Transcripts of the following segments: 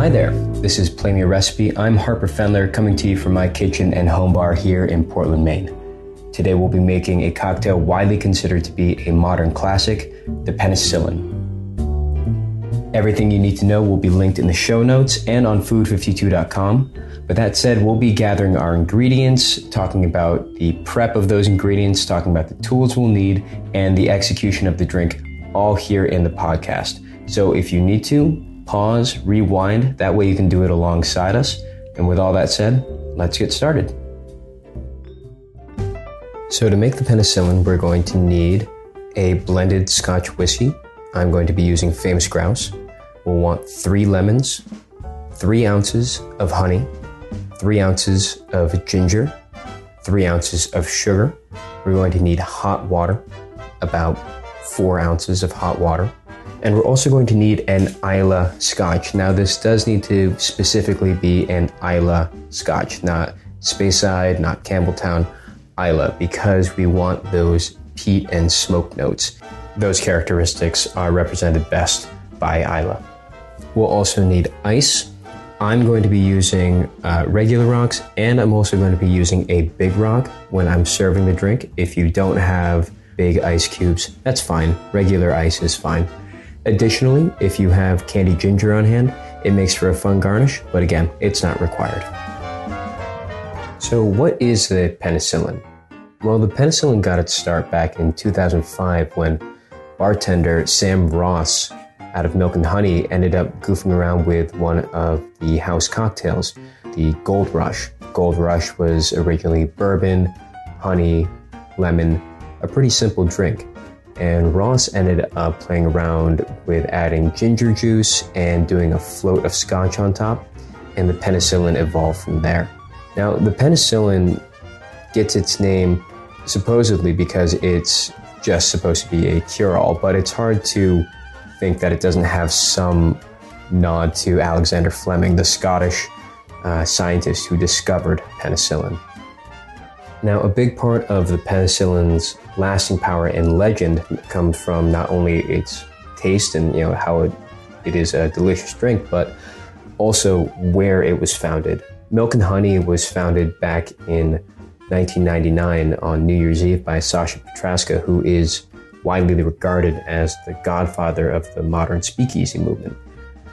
Hi there, this is Play Me a Recipe. I'm Harper Fendler coming to you from my kitchen and home bar here in Portland, Maine. Today we'll be making a cocktail widely considered to be a modern classic, the penicillin. Everything you need to know will be linked in the show notes and on food52.com. But that said, we'll be gathering our ingredients, talking about the prep of those ingredients, talking about the tools we'll need, and the execution of the drink, all here in the podcast. So if you need to, pause, rewind. That way you can do it alongside us. And with all that said, let's get started. So to make the penicillin, we're going to need a blended Scotch whiskey. I'm going to be using Famous Grouse. We'll want three lemons, three ounces of honey, three ounces of ginger, three ounces of sugar. We're going to need hot water, about four ounces of hot water. And we're also going to need an Islay scotch. Now, this does need to specifically be an Islay scotch, not Speyside, not Campbeltown, Islay, because we want those peat and smoke notes. Those characteristics are represented best by Islay. We'll also need ice. I'm going to be using uh, regular rocks and I'm also going to be using a big rock when I'm serving the drink. If you don't have big ice cubes, that's fine. Regular ice is fine. Additionally, if you have candied ginger on hand, it makes for a fun garnish, but again, it's not required. So, what is the penicillin? Well, the penicillin got its start back in 2005 when bartender Sam Ross out of Milk and Honey ended up goofing around with one of the house cocktails, the Gold Rush. Gold Rush was originally bourbon, honey, lemon, a pretty simple drink. And Ross ended up playing around with adding ginger juice and doing a float of scotch on top, and the penicillin evolved from there. Now, the penicillin gets its name supposedly because it's just supposed to be a cure all, but it's hard to think that it doesn't have some nod to Alexander Fleming, the Scottish uh, scientist who discovered penicillin. Now, a big part of the penicillin's lasting power and legend comes from not only its taste and you know how it, it is a delicious drink, but also where it was founded. Milk and Honey was founded back in 1999 on New Year's Eve by Sasha Petraske, who is widely regarded as the godfather of the modern speakeasy movement.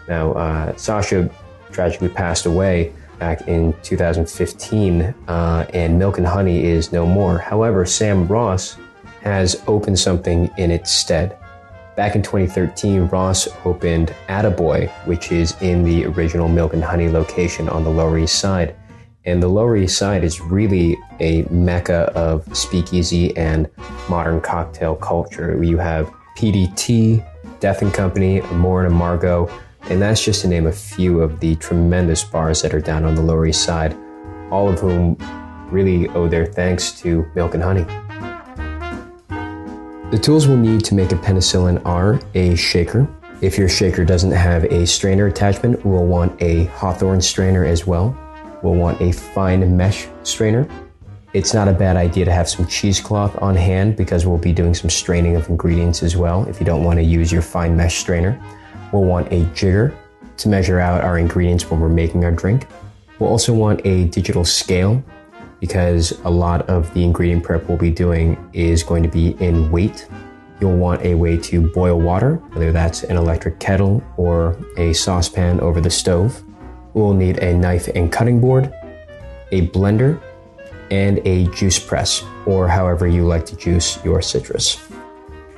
Now, uh, Sasha tragically passed away back in 2015, uh, and Milk and Honey is no more. However, Sam Ross has opened something in its stead. Back in 2013, Ross opened Attaboy, which is in the original Milk and Honey location on the Lower East Side. And the Lower East Side is really a mecca of speakeasy and modern cocktail culture. You have PDT, Death and Company, Amor and Amargo, and that's just to name a few of the tremendous bars that are down on the Lower East Side, all of whom really owe their thanks to Milk and Honey. The tools we'll need to make a penicillin are a shaker. If your shaker doesn't have a strainer attachment, we'll want a Hawthorne strainer as well. We'll want a fine mesh strainer. It's not a bad idea to have some cheesecloth on hand because we'll be doing some straining of ingredients as well if you don't want to use your fine mesh strainer. We'll want a jigger to measure out our ingredients when we're making our drink. We'll also want a digital scale because a lot of the ingredient prep we'll be doing is going to be in weight. You'll want a way to boil water, whether that's an electric kettle or a saucepan over the stove. We'll need a knife and cutting board, a blender, and a juice press, or however you like to juice your citrus.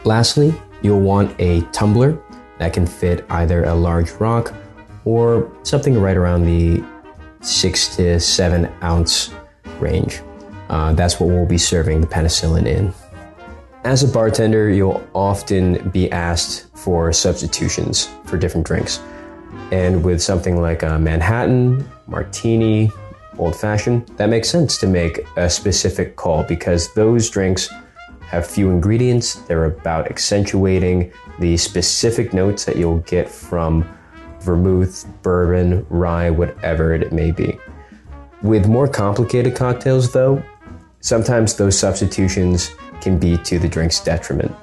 Lastly, you'll want a tumbler that can fit either a large rock or something right around the six to seven ounce range. Uh, that's what we'll be serving the penicillin in. As a bartender, you'll often be asked for substitutions for different drinks. And with something like a Manhattan, Martini, Old Fashioned, that makes sense to make a specific call because those drinks have few ingredients. They're about accentuating the specific notes that you'll get from vermouth, bourbon, rye, whatever it may be. With more complicated cocktails, though, sometimes those substitutions can be to the drink's detriment.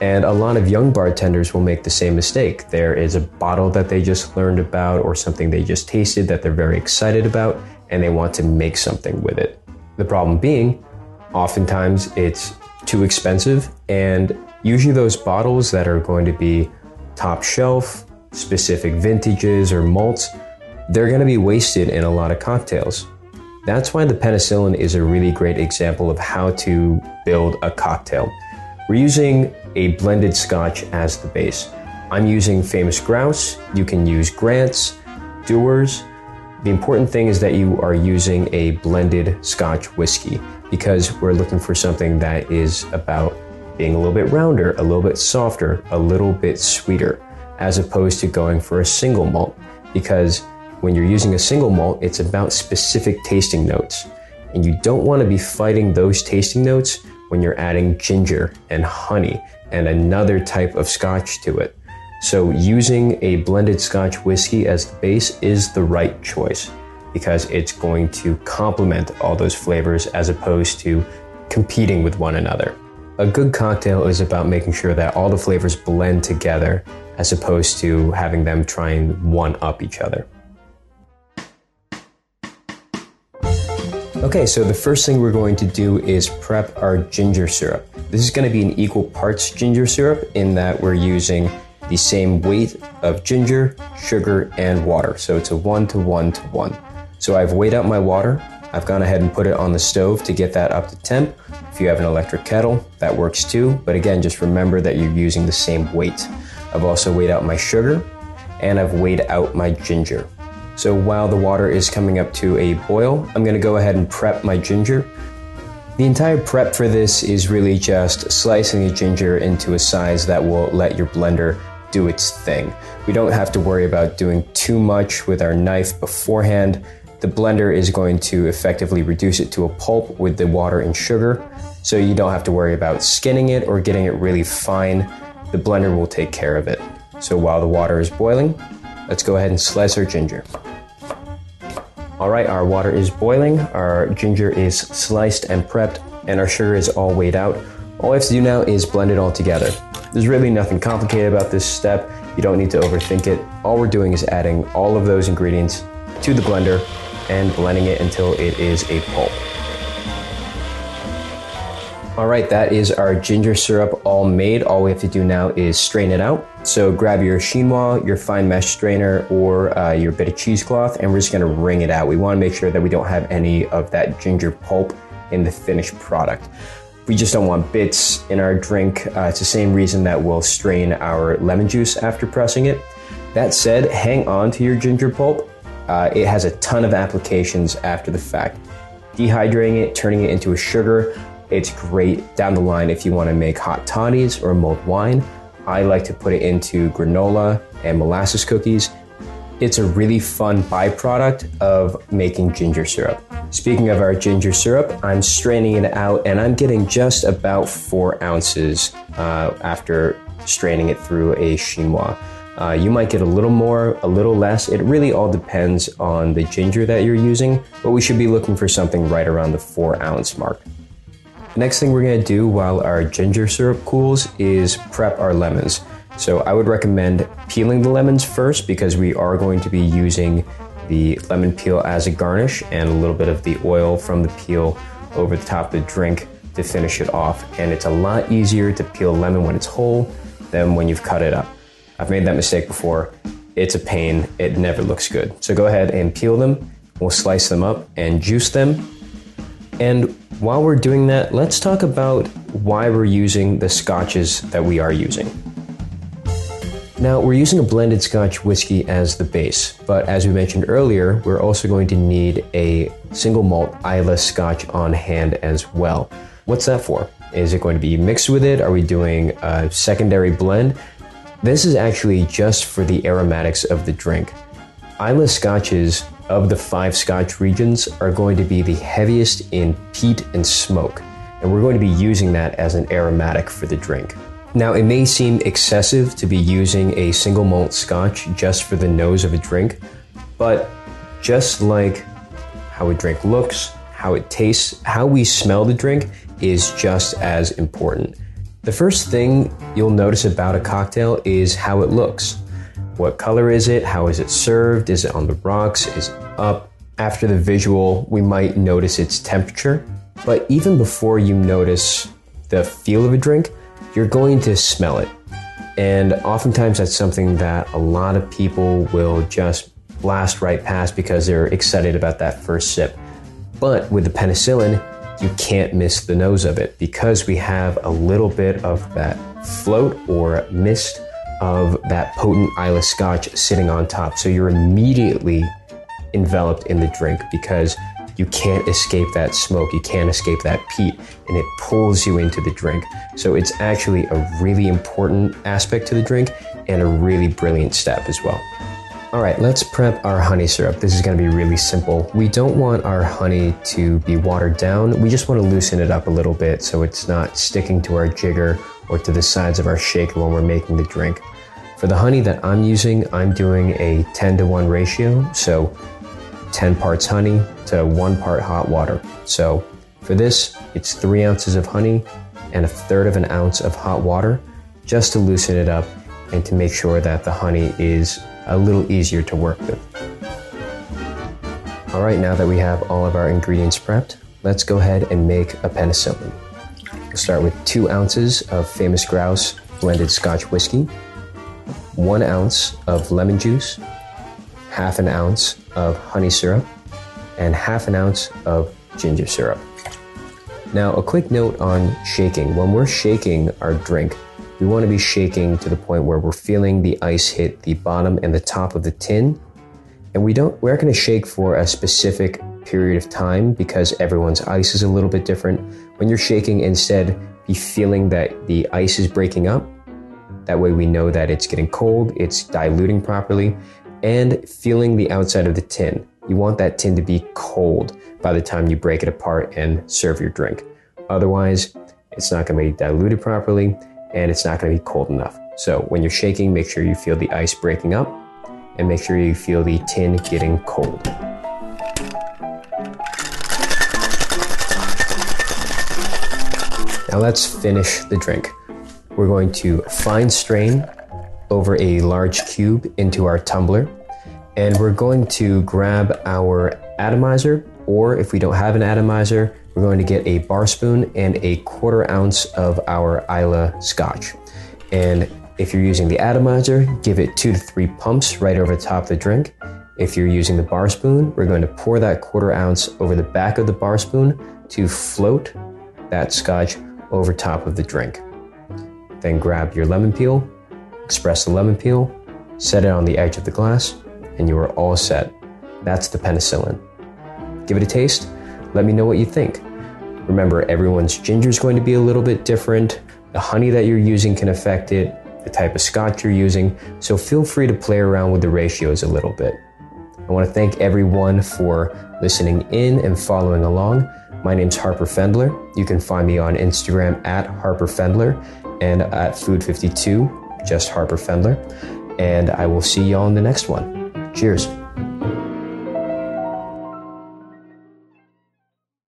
And a lot of young bartenders will make the same mistake. There is a bottle that they just learned about or something they just tasted that they're very excited about and they want to make something with it. The problem being, oftentimes it's too expensive and usually those bottles that are going to be top shelf, specific vintages or malts, they're going to be wasted in a lot of cocktails. That's why the penicillin is a really great example of how to build a cocktail. We're using a blended scotch as the base. I'm using Famous Grouse. You can use Grant's, Dewar's. The important thing is that you are using a blended scotch whiskey because we're looking for something that is about being a little bit rounder, a little bit softer, a little bit sweeter, as opposed to going for a single malt. Because when you're using a single malt, it's about specific tasting notes. And you don't want to be fighting those tasting notes when you're adding ginger and honey and another type of scotch to it. So, using a blended scotch whiskey as the base is the right choice because it's going to complement all those flavors as opposed to competing with one another. A good cocktail is about making sure that all the flavors blend together as opposed to having them try and one up each other. Okay, so the first thing we're going to do is prep our ginger syrup. This is going to be an equal parts ginger syrup in that we're using the same weight of ginger, sugar, and water. So it's a one to one to one. So I've weighed out my water. I've gone ahead and put it on the stove to get that up to temp. If you have an electric kettle, that works too. But again, just remember that you're using the same weight. I've also weighed out my sugar and I've weighed out my ginger. So while the water is coming up to a boil, I'm gonna go ahead and prep my ginger. The entire prep for this is really just slicing the ginger into a size that will let your blender do its thing. We don't have to worry about doing too much with our knife beforehand the blender is going to effectively reduce it to a pulp with the water and sugar, so you don't have to worry about skinning it or getting it really fine. The blender will take care of it. So while the water is boiling, let's go ahead and slice our ginger. All right, our water is boiling, our ginger is sliced and prepped, and our sugar is all weighed out. All we have to do now is blend it all together. There's really nothing complicated about this step. You don't need to overthink it. All we're doing is adding all of those ingredients to the blender and blending it until it is a pulp. All right, that is our ginger syrup all made. All we have to do now is strain it out. So grab your chinois, your fine mesh strainer, or uh, your bit of cheesecloth, and we're just gonna wring it out. We wanna make sure that we don't have any of that ginger pulp in the finished product. We just don't want bits in our drink. Uh, it's the same reason that we'll strain our lemon juice after pressing it. That said, hang on to your ginger pulp uh, it has a ton of applications after the fact. Dehydrating it, turning it into a sugar, it's great down the line if you want to make hot toddies or mulled wine. I like to put it into granola and molasses cookies. It's a really fun byproduct of making ginger syrup. Speaking of our ginger syrup, I'm straining it out and I'm getting just about four ounces uh, after straining it through a chinois. Uh, you might get a little more, a little less. It really all depends on the ginger that you're using, but we should be looking for something right around the four ounce mark. Next thing we're gonna do while our ginger syrup cools is prep our lemons. So I would recommend peeling the lemons first because we are going to be using the lemon peel as a garnish and a little bit of the oil from the peel over the top of the drink to finish it off. And it's a lot easier to peel a lemon when it's whole than when you've cut it up. I've made that mistake before. It's a pain. It never looks good. So go ahead and peel them. We'll slice them up and juice them. And while we're doing that, let's talk about why we're using the scotches that we are using. Now, we're using a blended scotch whiskey as the base, but as we mentioned earlier, we're also going to need a single malt Islay scotch on hand as well. What's that for? Is it going to be mixed with it? Are we doing a secondary blend? This is actually just for the aromatics of the drink. Islay scotches of the five scotch regions are going to be the heaviest in peat and smoke, and we're going to be using that as an aromatic for the drink. Now, it may seem excessive to be using a single malt scotch just for the nose of a drink, but just like how a drink looks, how it tastes, how we smell the drink is just as important. The first thing you'll notice about a cocktail is how it looks. What color is it? How is it served? Is it on the rocks? Is it up? After the visual, we might notice its temperature. But even before you notice the feel of a drink, you're going to smell it. And oftentimes that's something that a lot of people will just blast right past because they're excited about that first sip. But with the penicillin, you can't miss the nose of it because we have a little bit of that float or mist of that potent Islay scotch sitting on top. So you're immediately enveloped in the drink because you can't escape that smoke, you can't escape that peat, and it pulls you into the drink. So it's actually a really important aspect to the drink and a really brilliant step as well. All right, let's prep our honey syrup. This is going to be really simple. We don't want our honey to be watered down. We just want to loosen it up a little bit so it's not sticking to our jigger or to the sides of our shaker when we're making the drink. For the honey that I'm using, I'm doing a 10 to 1 ratio, so 10 parts honey to 1 part hot water. So for this, it's 3 ounces of honey and a third of an ounce of hot water just to loosen it up and to make sure that the honey is a little easier to work with. All right, now that we have all of our ingredients prepped, let's go ahead and make a penicillin. We'll start with two ounces of Famous Grouse blended Scotch whiskey, one ounce of lemon juice, half an ounce of honey syrup, and half an ounce of ginger syrup. Now, a quick note on shaking. When we're shaking our drink, we want to be shaking to the point where we're feeling the ice hit the bottom and the top of the tin. And we don't, we're not going to shake for a specific period of time because everyone's ice is a little bit different. When you're shaking, instead, be feeling that the ice is breaking up. That way we know that it's getting cold, it's diluting properly, and feeling the outside of the tin. You want that tin to be cold by the time you break it apart and serve your drink. Otherwise, it's not going to be diluted properly and it's not going to be cold enough. So when you're shaking, make sure you feel the ice breaking up and make sure you feel the tin getting cold. Now let's finish the drink. We're going to fine strain over a large cube into our tumbler and we're going to grab our atomizer or if we don't have an atomizer, we're going to get a bar spoon and a quarter ounce of our Islay scotch. And if you're using the atomizer, give it two to three pumps right over the top of the drink. If you're using the bar spoon, we're going to pour that quarter ounce over the back of the bar spoon to float that scotch over top of the drink. Then grab your lemon peel, express the lemon peel, set it on the edge of the glass, and you are all set. That's the penicillin. Give it a taste. Let me know what you think. Remember, everyone's ginger is going to be a little bit different. The honey that you're using can affect it, the type of scotch you're using. So feel free to play around with the ratios a little bit. I want to thank everyone for listening in and following along. My name's Harper Fendler. You can find me on Instagram at Harper Fendler and at Food52, just Harper Fendler. And I will see y'all in the next one. Cheers.